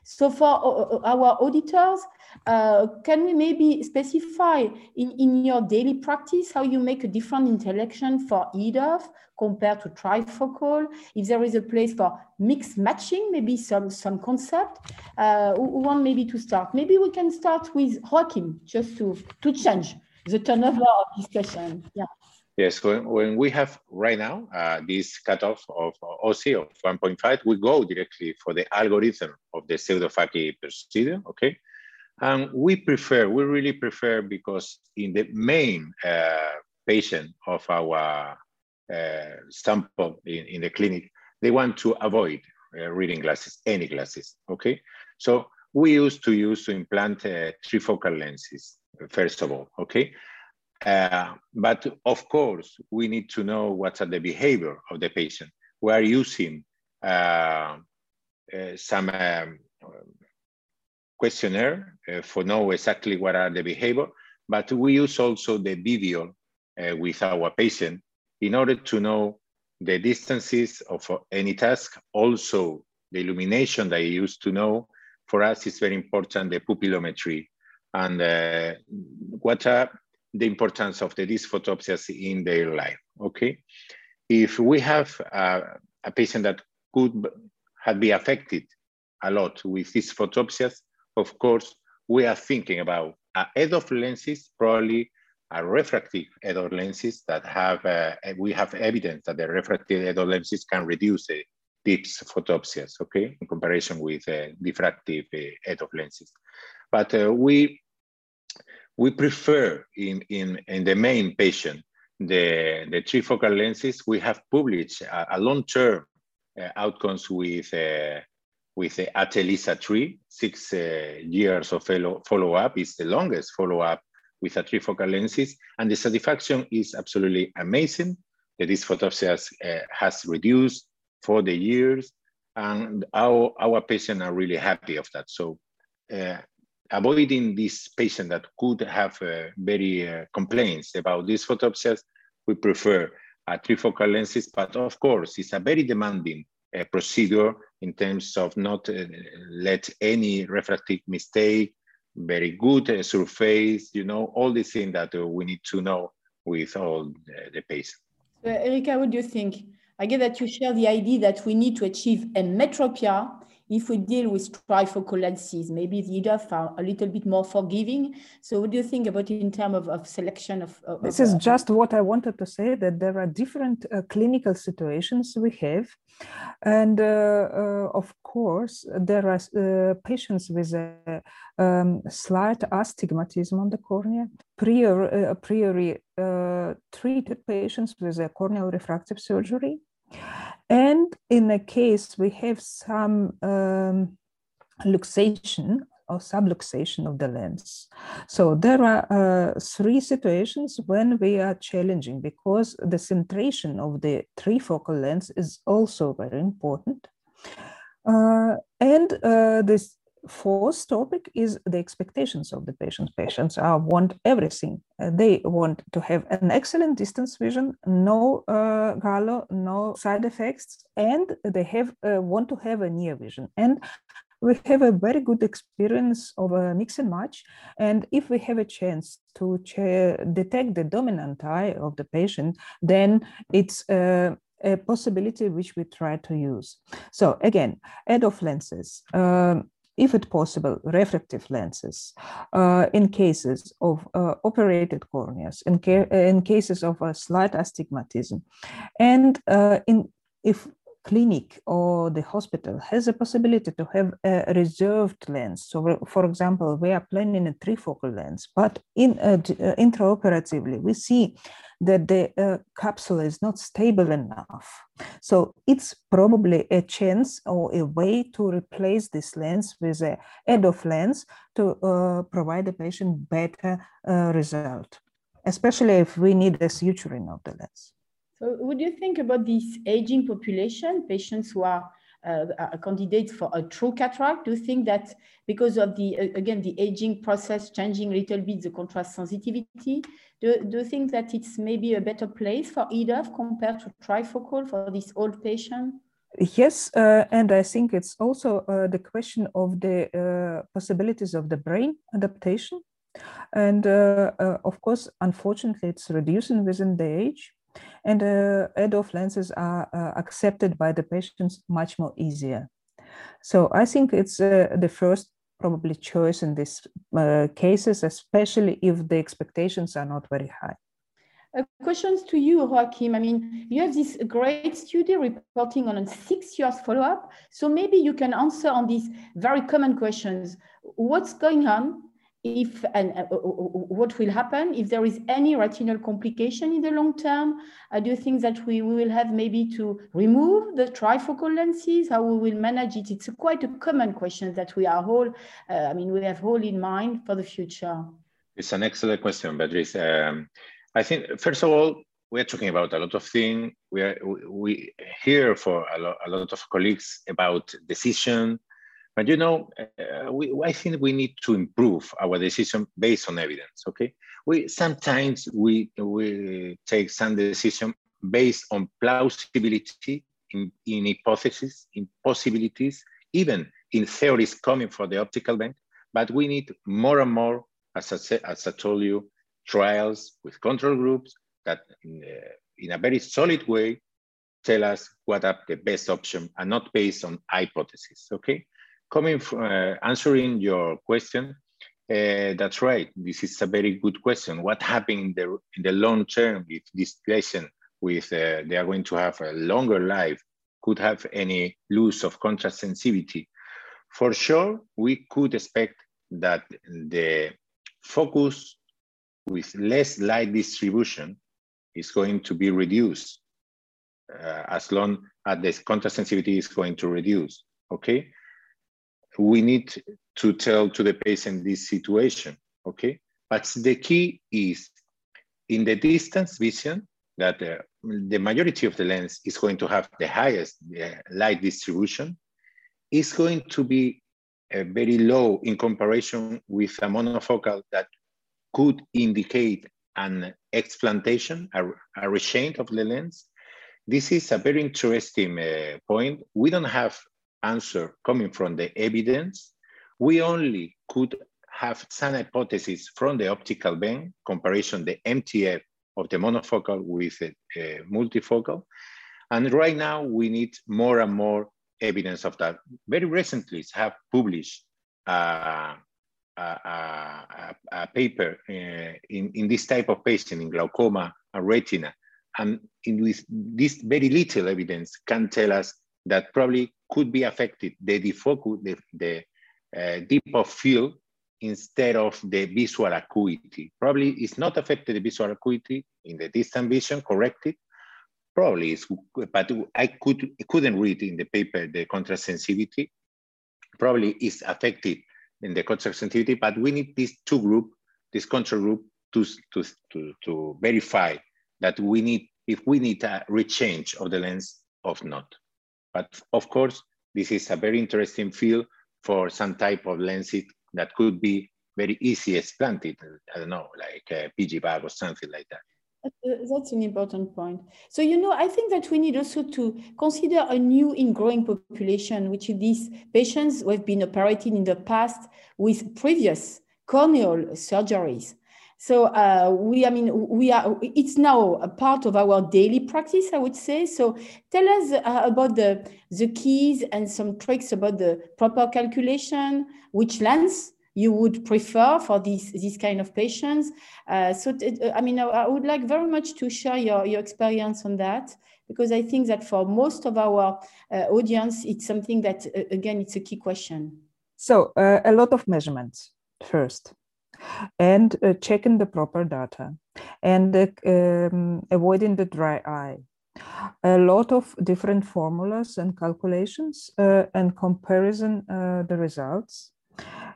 So for uh, our auditors, uh, can we maybe specify in, in your daily practice how you make a different interaction for EDOF compared to trifocal? If there is a place for mixed matching, maybe some, some concept, uh, want maybe to start? Maybe we can start with Joaquin, just to, to change the turnover of discussion. Yeah. Yes, when, when we have right now uh, this cutoff of OSI of 1.5, we go directly for the algorithm of the pseudophakic procedure, okay? And we prefer, we really prefer because in the main uh, patient of our uh, sample in, in the clinic, they want to avoid uh, reading glasses, any glasses, okay? So we used to use to implant uh, trifocal lenses, first of all, okay? Uh, but of course, we need to know what's the behavior of the patient. We are using uh, uh some um, questionnaire uh, for know exactly what are the behavior, but we use also the video uh, with our patient in order to know the distances of any task. Also, the illumination that you used to know, for us is very important, the pupillometry and uh, what are the importance of the dysphotopsias in their life, okay? If we have uh, a patient that could have been affected a lot with dysphotopsias, of course, we are thinking about EDOF lenses, probably a refractive EDOF lenses that have, uh, we have evidence that the refractive EDOF lenses can reduce the dysphotopsias, okay, in comparison with uh, diffractive uh, EDOF lenses. But uh, we, we prefer in, in, in the main patient, the, the trifocal lenses, we have published a, a long-term uh, outcomes with uh, with the AT LISA tri, six uh, years of follow-up is the longest follow-up with a trifocal lenses, and the satisfaction is absolutely amazing. The dysphotopsia uh, has reduced for the years, and our, our patients are really happy of that. So uh, avoiding this patient that could have uh, very uh, complaints about dysphotopsias, we prefer a trifocal lenses, but of course, it's a very demanding uh, procedure in terms of not let any refractive mistake, very good surface, you know, all the things that we need to know with all the, patients. So, Erika, what do you think? I get that you share the idea that we need to achieve emmetropia if we deal with trifocal lenses, maybe the EDOF are a little bit more forgiving. So what do you think about it in terms of, of selection of, of This is just what I wanted to say, that there are different uh, clinical situations we have. And uh, uh, of course, there are uh, patients with a um, slight astigmatism on the cornea, prior, uh, priori uh, treated patients with a corneal refractive surgery and in a case we have some um, luxation or subluxation of the lens. So there are uh, three situations when we are challenging because the centration of the trifocal lens is also very important. Uh, and uh, this fourth topic is the expectations of the patients. Patients uh, want everything. Uh, they want to have an excellent distance vision, no uh, halo, no side effects, and they have uh, want to have a near vision. And we have a very good experience of a mix and match. And if we have a chance to ch- detect the dominant eye of the patient, then it's uh, a possibility which we try to use. So again, EDOF lenses. Um, if it possible, refractive lenses uh, in cases of uh, operated corneas, in, ca in cases of a slight astigmatism, and uh, in if clinic or the hospital has a possibility to have a reserved lens. So, for example, we are planning a trifocal lens, but in uh, intraoperatively, we see that the uh, capsule is not stable enough. So it's probably a chance or a way to replace this lens with a EDOF lens to uh, provide the patient better uh, result, especially if we need a suturing of the lens. So would you think about this aging population, patients who are uh, candidates for a true cataract? Do you think that because of the, uh, again, the aging process changing a little bit the contrast sensitivity, do, do you think that it's maybe a better place for EDOF compared to trifocal for this old patient? Yes, uh, and I think it's also uh, the question of the uh, possibilities of the brain adaptation. And uh, uh, of course, unfortunately, it's reducing within the age. And uh, EDOF lenses are accepted by the patients much more easier. So I think it's the first probably choice in these uh, cases, especially if the expectations are not very high. Uh, questions to you, Joaquin. I mean, you have this great study reporting on a six years follow-up. So maybe you can answer on these very common questions. What's going on if and uh, what will happen if there is any retinal complication in the long term? I do you think that we, we will have maybe to remove the trifocal lenses, how we will manage it. It's a quite a common question that we are all, uh, I mean, we have all in mind for the future. It's an excellent question, Beatrice. Um, I think, first of all, we're talking about a lot of things. We, are, we hear for a lot, a lot of colleagues about decision, but you know, uh, we, I think we need to improve our decision based on evidence. Okay, we sometimes we we take some decision based on plausibility in, in hypotheses, in possibilities, even in theories coming from the optical bench. But we need more and more, as I, as I told you, trials with control groups that in, uh, in a very solid way tell us what are the best option and not based on hypotheses, okay? Coming from uh, answering your question, uh, that's right. This is a very good question. What happened in the in the long term if this patient with uh, they are going to have a longer life could have any loss of contrast sensitivity? For sure, we could expect that the focus with less light distribution is going to be reduced uh, as long as the contrast sensitivity is going to reduce. Okay, we need to tell to the patient this situation, okay? But the key is in the distance vision that uh, the majority of the lens is going to have the highest uh, light distribution, is going to be uh, very low in comparison with a monofocal that could indicate an explantation, a, a of the lens. This is a very interesting uh, point. We don't have answer coming from the evidence, we only could have some hypotheses from the optical bench comparison the MTF of the monofocal with the uh, multifocal. And right now we need more and more evidence of that. Very recently have published uh, a, a, a, paper uh, in, in this type of patient in glaucoma and retina. And in with this very little evidence can tell us that probably could be affected the defocus, the, the uh, deep of field instead of the visual acuity. Probably it's not affected the visual acuity in the distant vision, corrected. Probably it's, but I could couldn't read in the paper the contrast sensitivity. Probably is affected in the contrast sensitivity, but we need these two group, this control group to, to, to, to verify that we need, if we need a rechange of the lens of not. But of course, this is a very interesting field for some type of lenses that could be very easy explanted. I don't know, like a PG bag or something like that. Uh, that's an important point. So, you know, I think that we need also to consider a new ingrowing population, which is these patients who have been operated in the past with previous corneal surgeries. So uh, we, I mean, we are. It's now a part of our daily practice, I would say. So tell us uh, about the the keys and some tricks about the proper calculation, which lens you would prefer for these these kind of patients. Uh, so uh, I mean, I would like very much to share your your experience on that because I think that for most of our uh, audience, it's something that uh, again, it's a key question. So a lot of measurements first and uh, checking the proper data and uh, um, avoiding the dry eye. A lot of different formulas and calculations uh, and comparison uh, the results.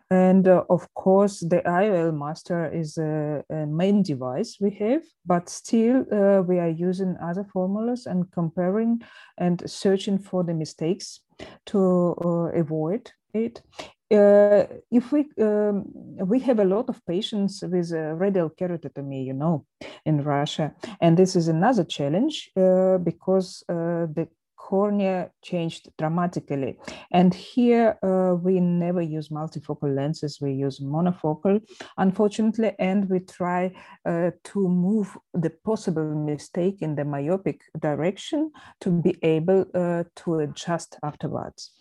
And uh, of course, the IOL master is a, a, main device we have, but still uh, we are using other formulas and comparing and searching for the mistakes to avoid it uh, if we um, we have a lot of patients with uh, radial keratotomy, you know, in Russia, and this is another challenge uh, because uh, the cornea changed dramatically. And here uh, we never use multifocal lenses; we use monofocal, unfortunately, and we try uh, to move the possible mistake in the myopic direction to be able to adjust afterwards.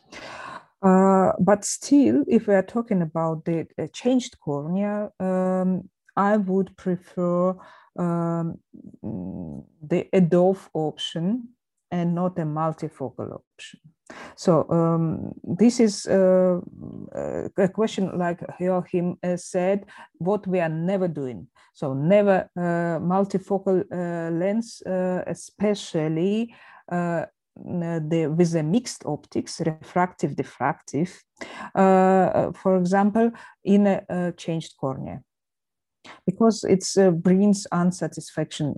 Uh, but still, if we are talking about the changed cornea, um, I would prefer um, the EDOF option and not a multifocal option. So um, this is uh, a question like Joaquin said, what we are never doing. So never uh, multifocal uh, lens, uh, especially uh, Uh, the, with the mixed optics, refractive, diffractive, uh, uh, for example, in a, a, changed cornea. Because it brings unsatisfaction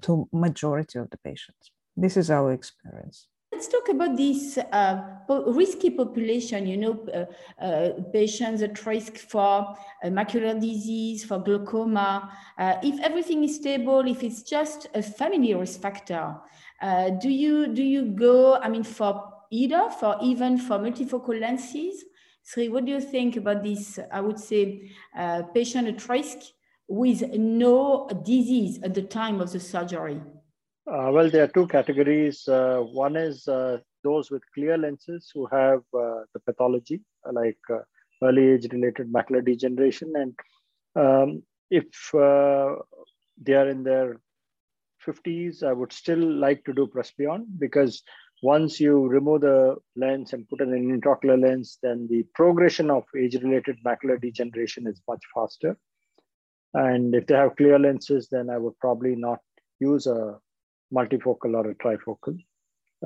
to majority of the patients. This is our experience. Let's talk about this uh, risky population, you know, uh, uh, patients at risk for uh, macular disease, for glaucoma. Uh, if everything is stable, if it's just a family risk factor, uh, do you do you go, I mean, for either, for even for multifocal lenses? Sri, what do you think about this, I would say, patient at risk with no disease at the time of the surgery? Uh, well, there are two categories. Uh, one is uh, those with clear lenses who have uh, the pathology, like uh, early age related macular degeneration. And um, if uh, they are in their 50s, I would still like to do Presbyond because once you remove the lens and put an intraocular lens, then the progression of age related macular degeneration is much faster. And if they have clear lenses, then I would probably not use a multifocal or a trifocal,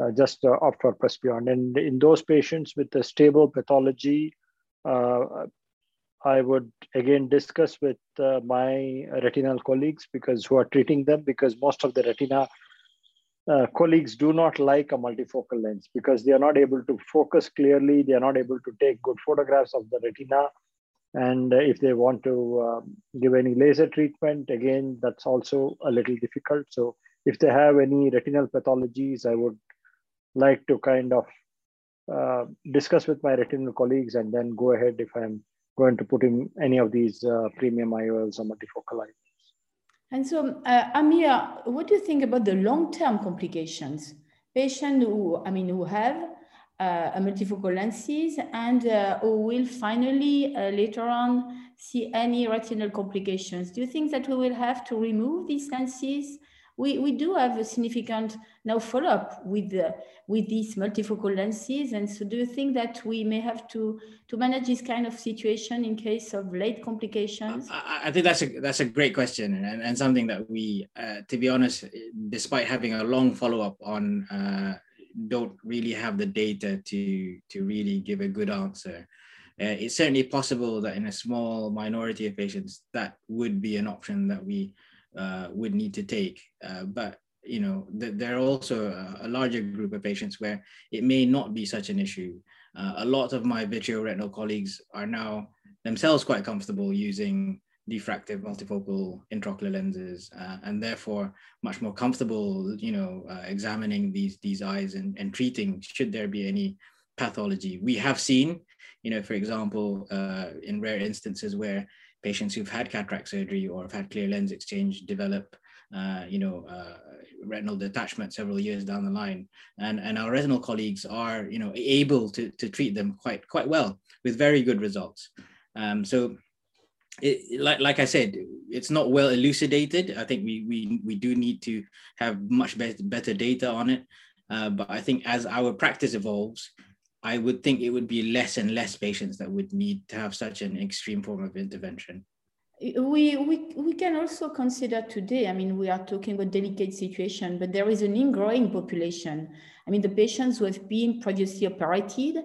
uh, just uh, opt for Presbyond. And in those patients with a stable pathology, uh, I would again discuss with uh, my retinal colleagues because who are treating them because most of the retina uh, colleagues do not like a multifocal lens because they are not able to focus clearly. They are not able to take good photographs of the retina. And if they want to um, give any laser treatment, again, that's also a little difficult. So if they have any retinal pathologies, I would like to kind of uh, discuss with my retinal colleagues and then go ahead if I'm going to put in any of these uh, premium IOLs or multifocal IOLs. And so, uh, Amir, what do you think about the long-term complications? Patients who, I mean, who have uh, a multifocal lenses and uh, who will finally uh, later on see any retinal complications. Do you think that we will have to remove these lenses we, we do have a significant now follow-up with with these multifocal lenses. And so do you think that we may have to, to manage this kind of situation in case of late complications? I, I think that's a, that's a great question and, and something that we, uh, to be honest, despite having a long follow-up on, uh, don't really have the data to, to really give a good answer. Uh, it's certainly possible that in a small minority of patients, that would be an option that we uh, would need to take. Uh, but you know, th- there are also a, a, larger group of patients where it may not be such an issue. Uh, a lot of my vitreoretinal colleagues are now themselves quite comfortable using diffractive multifocal intraocular lenses uh, and therefore much more comfortable you know uh, examining these these eyes and, and treating should there be any pathology we have seen you know for example uh, in rare instances where patients who've had cataract surgery or have had clear lens exchange develop uh, you know, uh, retinal detachment several years down the line. And, and our retinal colleagues are, you know, able to, to treat them quite, quite well with very good results. Um, so it, like, like I said, it's not well elucidated. I think we, we, we do need to have much better, better data on it. Uh, but I think as our practice evolves, I would think it would be less and less patients that would need to have such an extreme form of intervention. We, we, we can also consider today, I mean, we are talking about delicate situation, but there is an ingrowing population. I mean, the patients who have been previously operated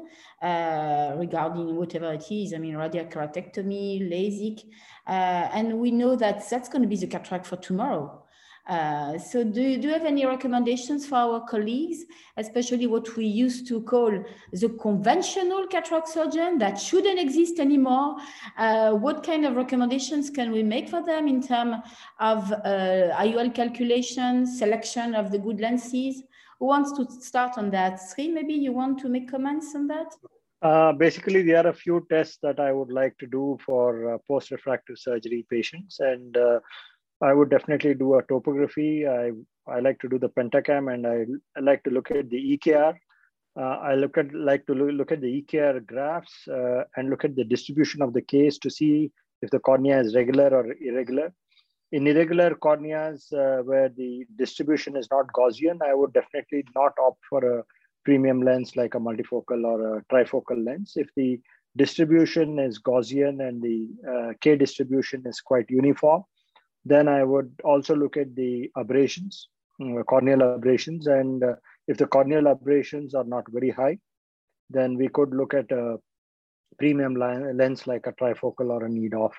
uh, regarding whatever it is, I mean, radial keratotomy, LASIK, uh, and we know that that's going to be the cataract for tomorrow. Uh, so do you, do you have any recommendations for our colleagues, especially what we used to call the conventional cataract surgeon that shouldn't exist anymore? Uh, what kind of recommendations can we make for them in terms of uh, IOL calculation, selection of the good lenses? Who wants to start on that? Sri, maybe you want to make comments on that? Uh, basically, there are a few tests that I would like to do for uh, post-refractive surgery patients. And uh, I would definitely do a topography. I, I like to do the pentacam and I, I like to look at the EKR. Uh, I look at like to look at the EKR graphs uh, and look at the distribution of the case to see if the cornea is regular or irregular. In irregular corneas uh, where the distribution is not Gaussian, I would definitely not opt for a premium lens like a multifocal or a trifocal lens. If the distribution is Gaussian and the uh, K distribution is quite uniform, then I would also look at the aberrations, uh, corneal aberrations. And uh, if the corneal aberrations are not very high, then we could look at a premium lens like a trifocal or a EDOF.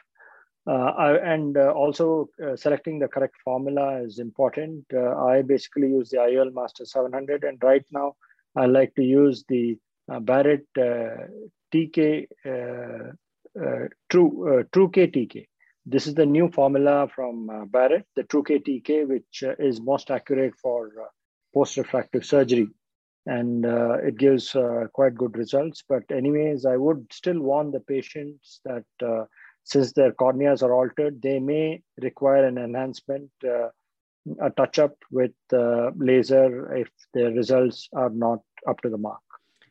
Uh, and uh, also uh, selecting the correct formula is important. Uh, I basically use the IOL Master 700 and right now I like to use the uh, Barrett TK True True K TK. This is the new formula from Barrett, the True K TK, which is most accurate for post-refractive surgery and uh, it gives uh, quite good results. But anyways, I would still warn the patients that uh, since their corneas are altered, they may require an enhancement, uh, a touch up with uh, laser if their results are not up to the mark.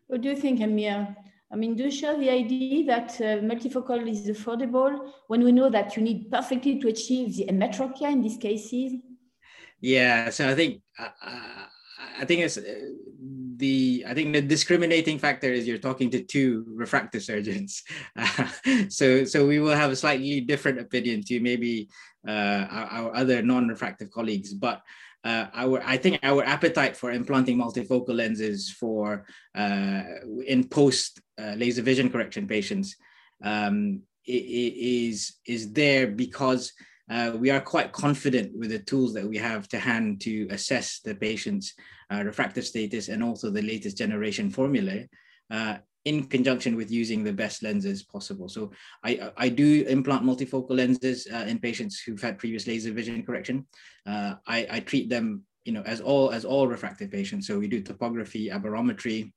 What do you think, Amir? I mean, do you share the idea that uh, multifocal is affordable when we know that you need perfectly to achieve the emmetropia in these cases? Yeah, so I think I think it's the I think the discriminating factor is you're talking to two refractive surgeons, uh, [LAUGHS] so so we will have a slightly different opinion to maybe uh, our, our, other non-refractive colleagues, but. Uh, our, I think our appetite for implanting multifocal lenses for uh, in post uh, laser vision correction patients um, is is there because uh, we are quite confident with the tools that we have to hand to assess the patient's uh, refractive status and also the latest generation formulae uh, in conjunction with using the best lenses possible. So I, I do implant multifocal lenses uh, in patients who've had previous laser vision correction. Uh, I, I treat them you know, as all as all refractive patients. So we do topography, aberrometry,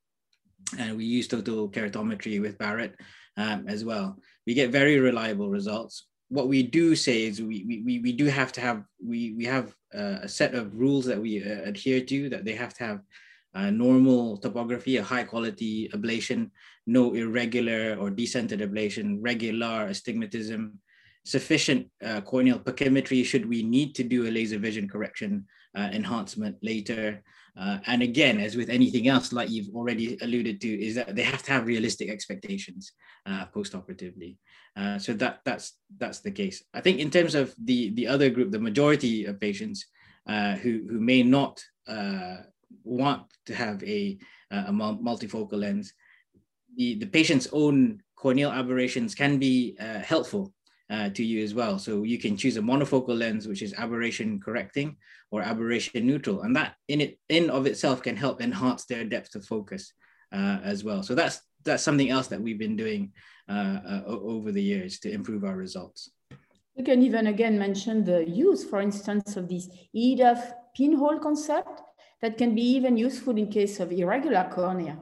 and we use total keratometry with Barrett um, as well. We get very reliable results what we do say is we, we, we do have to have we, we have uh, a set of rules that we uh, adhere to that they have to have uh, normal topography, a high quality ablation, no irregular or decentered ablation, regular astigmatism, sufficient uh, corneal pachymetry should we need to do a laser vision correction uh, enhancement later. Uh, and again, as with anything else, like you've already alluded to, is that they have to have realistic expectations uh, post-operatively. Uh, so that that's that's the case. I think in terms of the the other group, the majority of patients uh, who who may not want to have a a multifocal lens, the the patient's own corneal aberrations can be uh, helpful uh, to you as well. So you can choose a monofocal lens, which is aberration correcting or aberration neutral. And that in it in of itself can help enhance their depth of focus uh, as well. So that's that's something else that we've been doing uh, uh, over the years to improve our results. You can even again mention the use, for instance, of this EDOF pinhole concept that can be even useful in case of irregular cornea.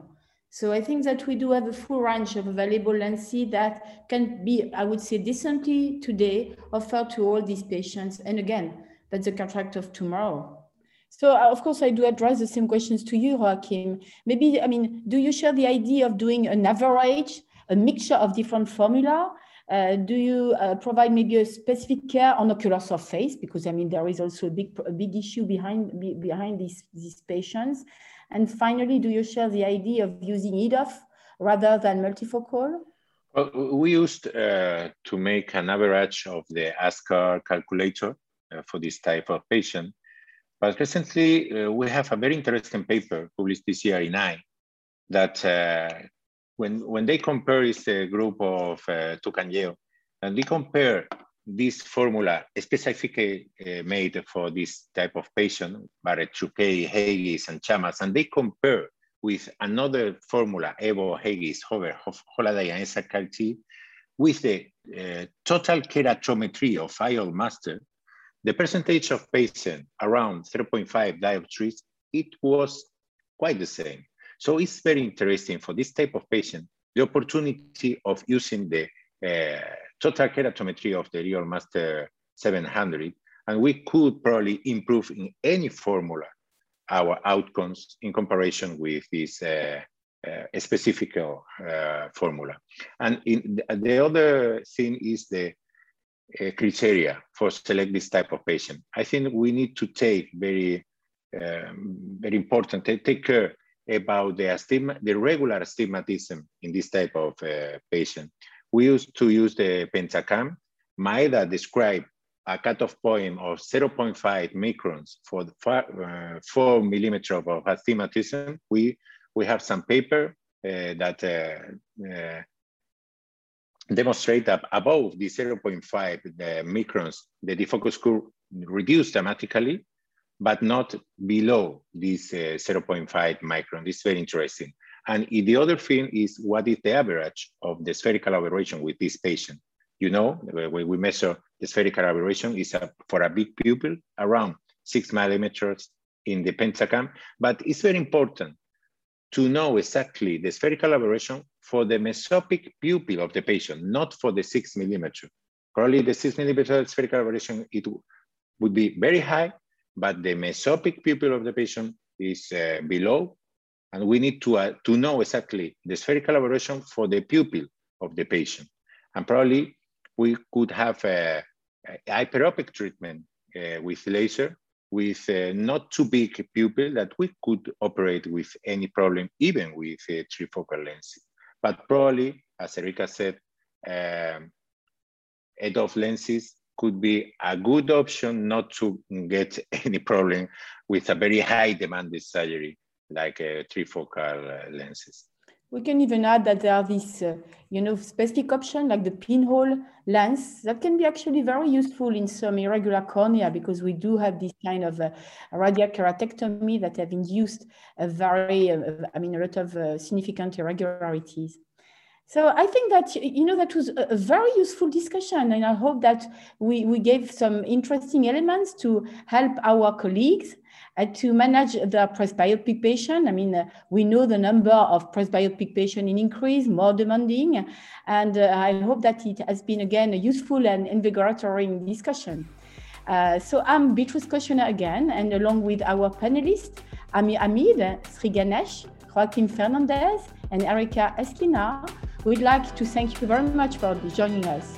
So I think that we do have a full range of available lenses that can be, I would say, decently today offered to all these patients. And again, that's the cataract of tomorrow. So uh, of course, I do address the same questions to you, Joaquin. Maybe, I mean, do you share the idea of doing an average, a mixture of different formula? Uh, do you uh, provide maybe a specific care on ocular surface? Because I mean, there is also a big, a big issue behind, behind these, these patients. And finally, do you share the idea of using EDOF rather than multifocal? Well, we used uh, to make an average of the ASCRS calculator uh, for this type of patient. But recently, uh, we have a very interesting paper published this year in Eye that when, when they compare this group of uh, Tucanyeo, and they compare this formula specifically uh, made for this type of patient, Barrett True K, Haigis, and Shammas, and they compare with another formula, Evo, Haigis, Hoffer, Holladay, and SRKT, with the uh, total keratometry of IOL master, the percentage of patient around 0.5 dioptries, it was quite the same. So it's very interesting for this type of patient, the opportunity of using the uh, total keratometry of the IOL Master 700, and we could probably improve in any formula our outcomes in comparison with this uh, uh, specific uh, formula. And in, the other thing is the uh, criteria for select this type of patient. I think we need to take very, um, very important, take care about the, astigma, the regular astigmatism in this type of uh, patient. We used to use the Pentacam. Maeda described a cutoff point of 0.5 microns for the four, uh, four millimeter of astigmatism. We, we have some paper uh, that uh, uh, demonstrate that above the 0.5 the microns, the defocus curve reduced dramatically, but not below this uh, 0.5 micron. This is very interesting. And the other thing is what is the average of the spherical aberration with this patient? You know, when we measure the spherical aberration is for a big pupil around six millimeters in the pentacam, but it's very important to know exactly the spherical aberration for the mesopic pupil of the patient, not for the six millimeter. Probably the six millimeter spherical aberration, it would be very high, but the mesopic pupil of the patient is uh, below. And we need to, uh, to know exactly the spherical aberration for the pupil of the patient. And probably we could have a, a hyperopic treatment uh, with laser with uh, not too big pupil that we could operate with any problem, even with uh, trifocal lenses. But probably, as Erika said, um, EDOF lenses could be a good option not to get [LAUGHS] any problem with a very high demanded surgery like uh, trifocal uh, lenses. We can even add that there are these, uh, you know, specific options like the pinhole lens that can be actually very useful in some irregular cornea because we do have this kind of uh, radial keratotomy that have induced a very, uh, I mean, a lot of uh, significant irregularities. So I think that you know that was a very useful discussion, and I hope that we, we gave some interesting elements to help our colleagues uh, to manage the presbyopic patient. I mean, uh, we know the number of presbyopic patients in increase, more demanding, and uh, I hope that it has been again a useful and invigorating discussion. Uh, so I'm Beatrice Cochener again, and along with our panelists, Amir Hamid, Sri Ganesh, Joaquin Fernandez, and Erika Eskina, we'd like to thank you very much for joining us.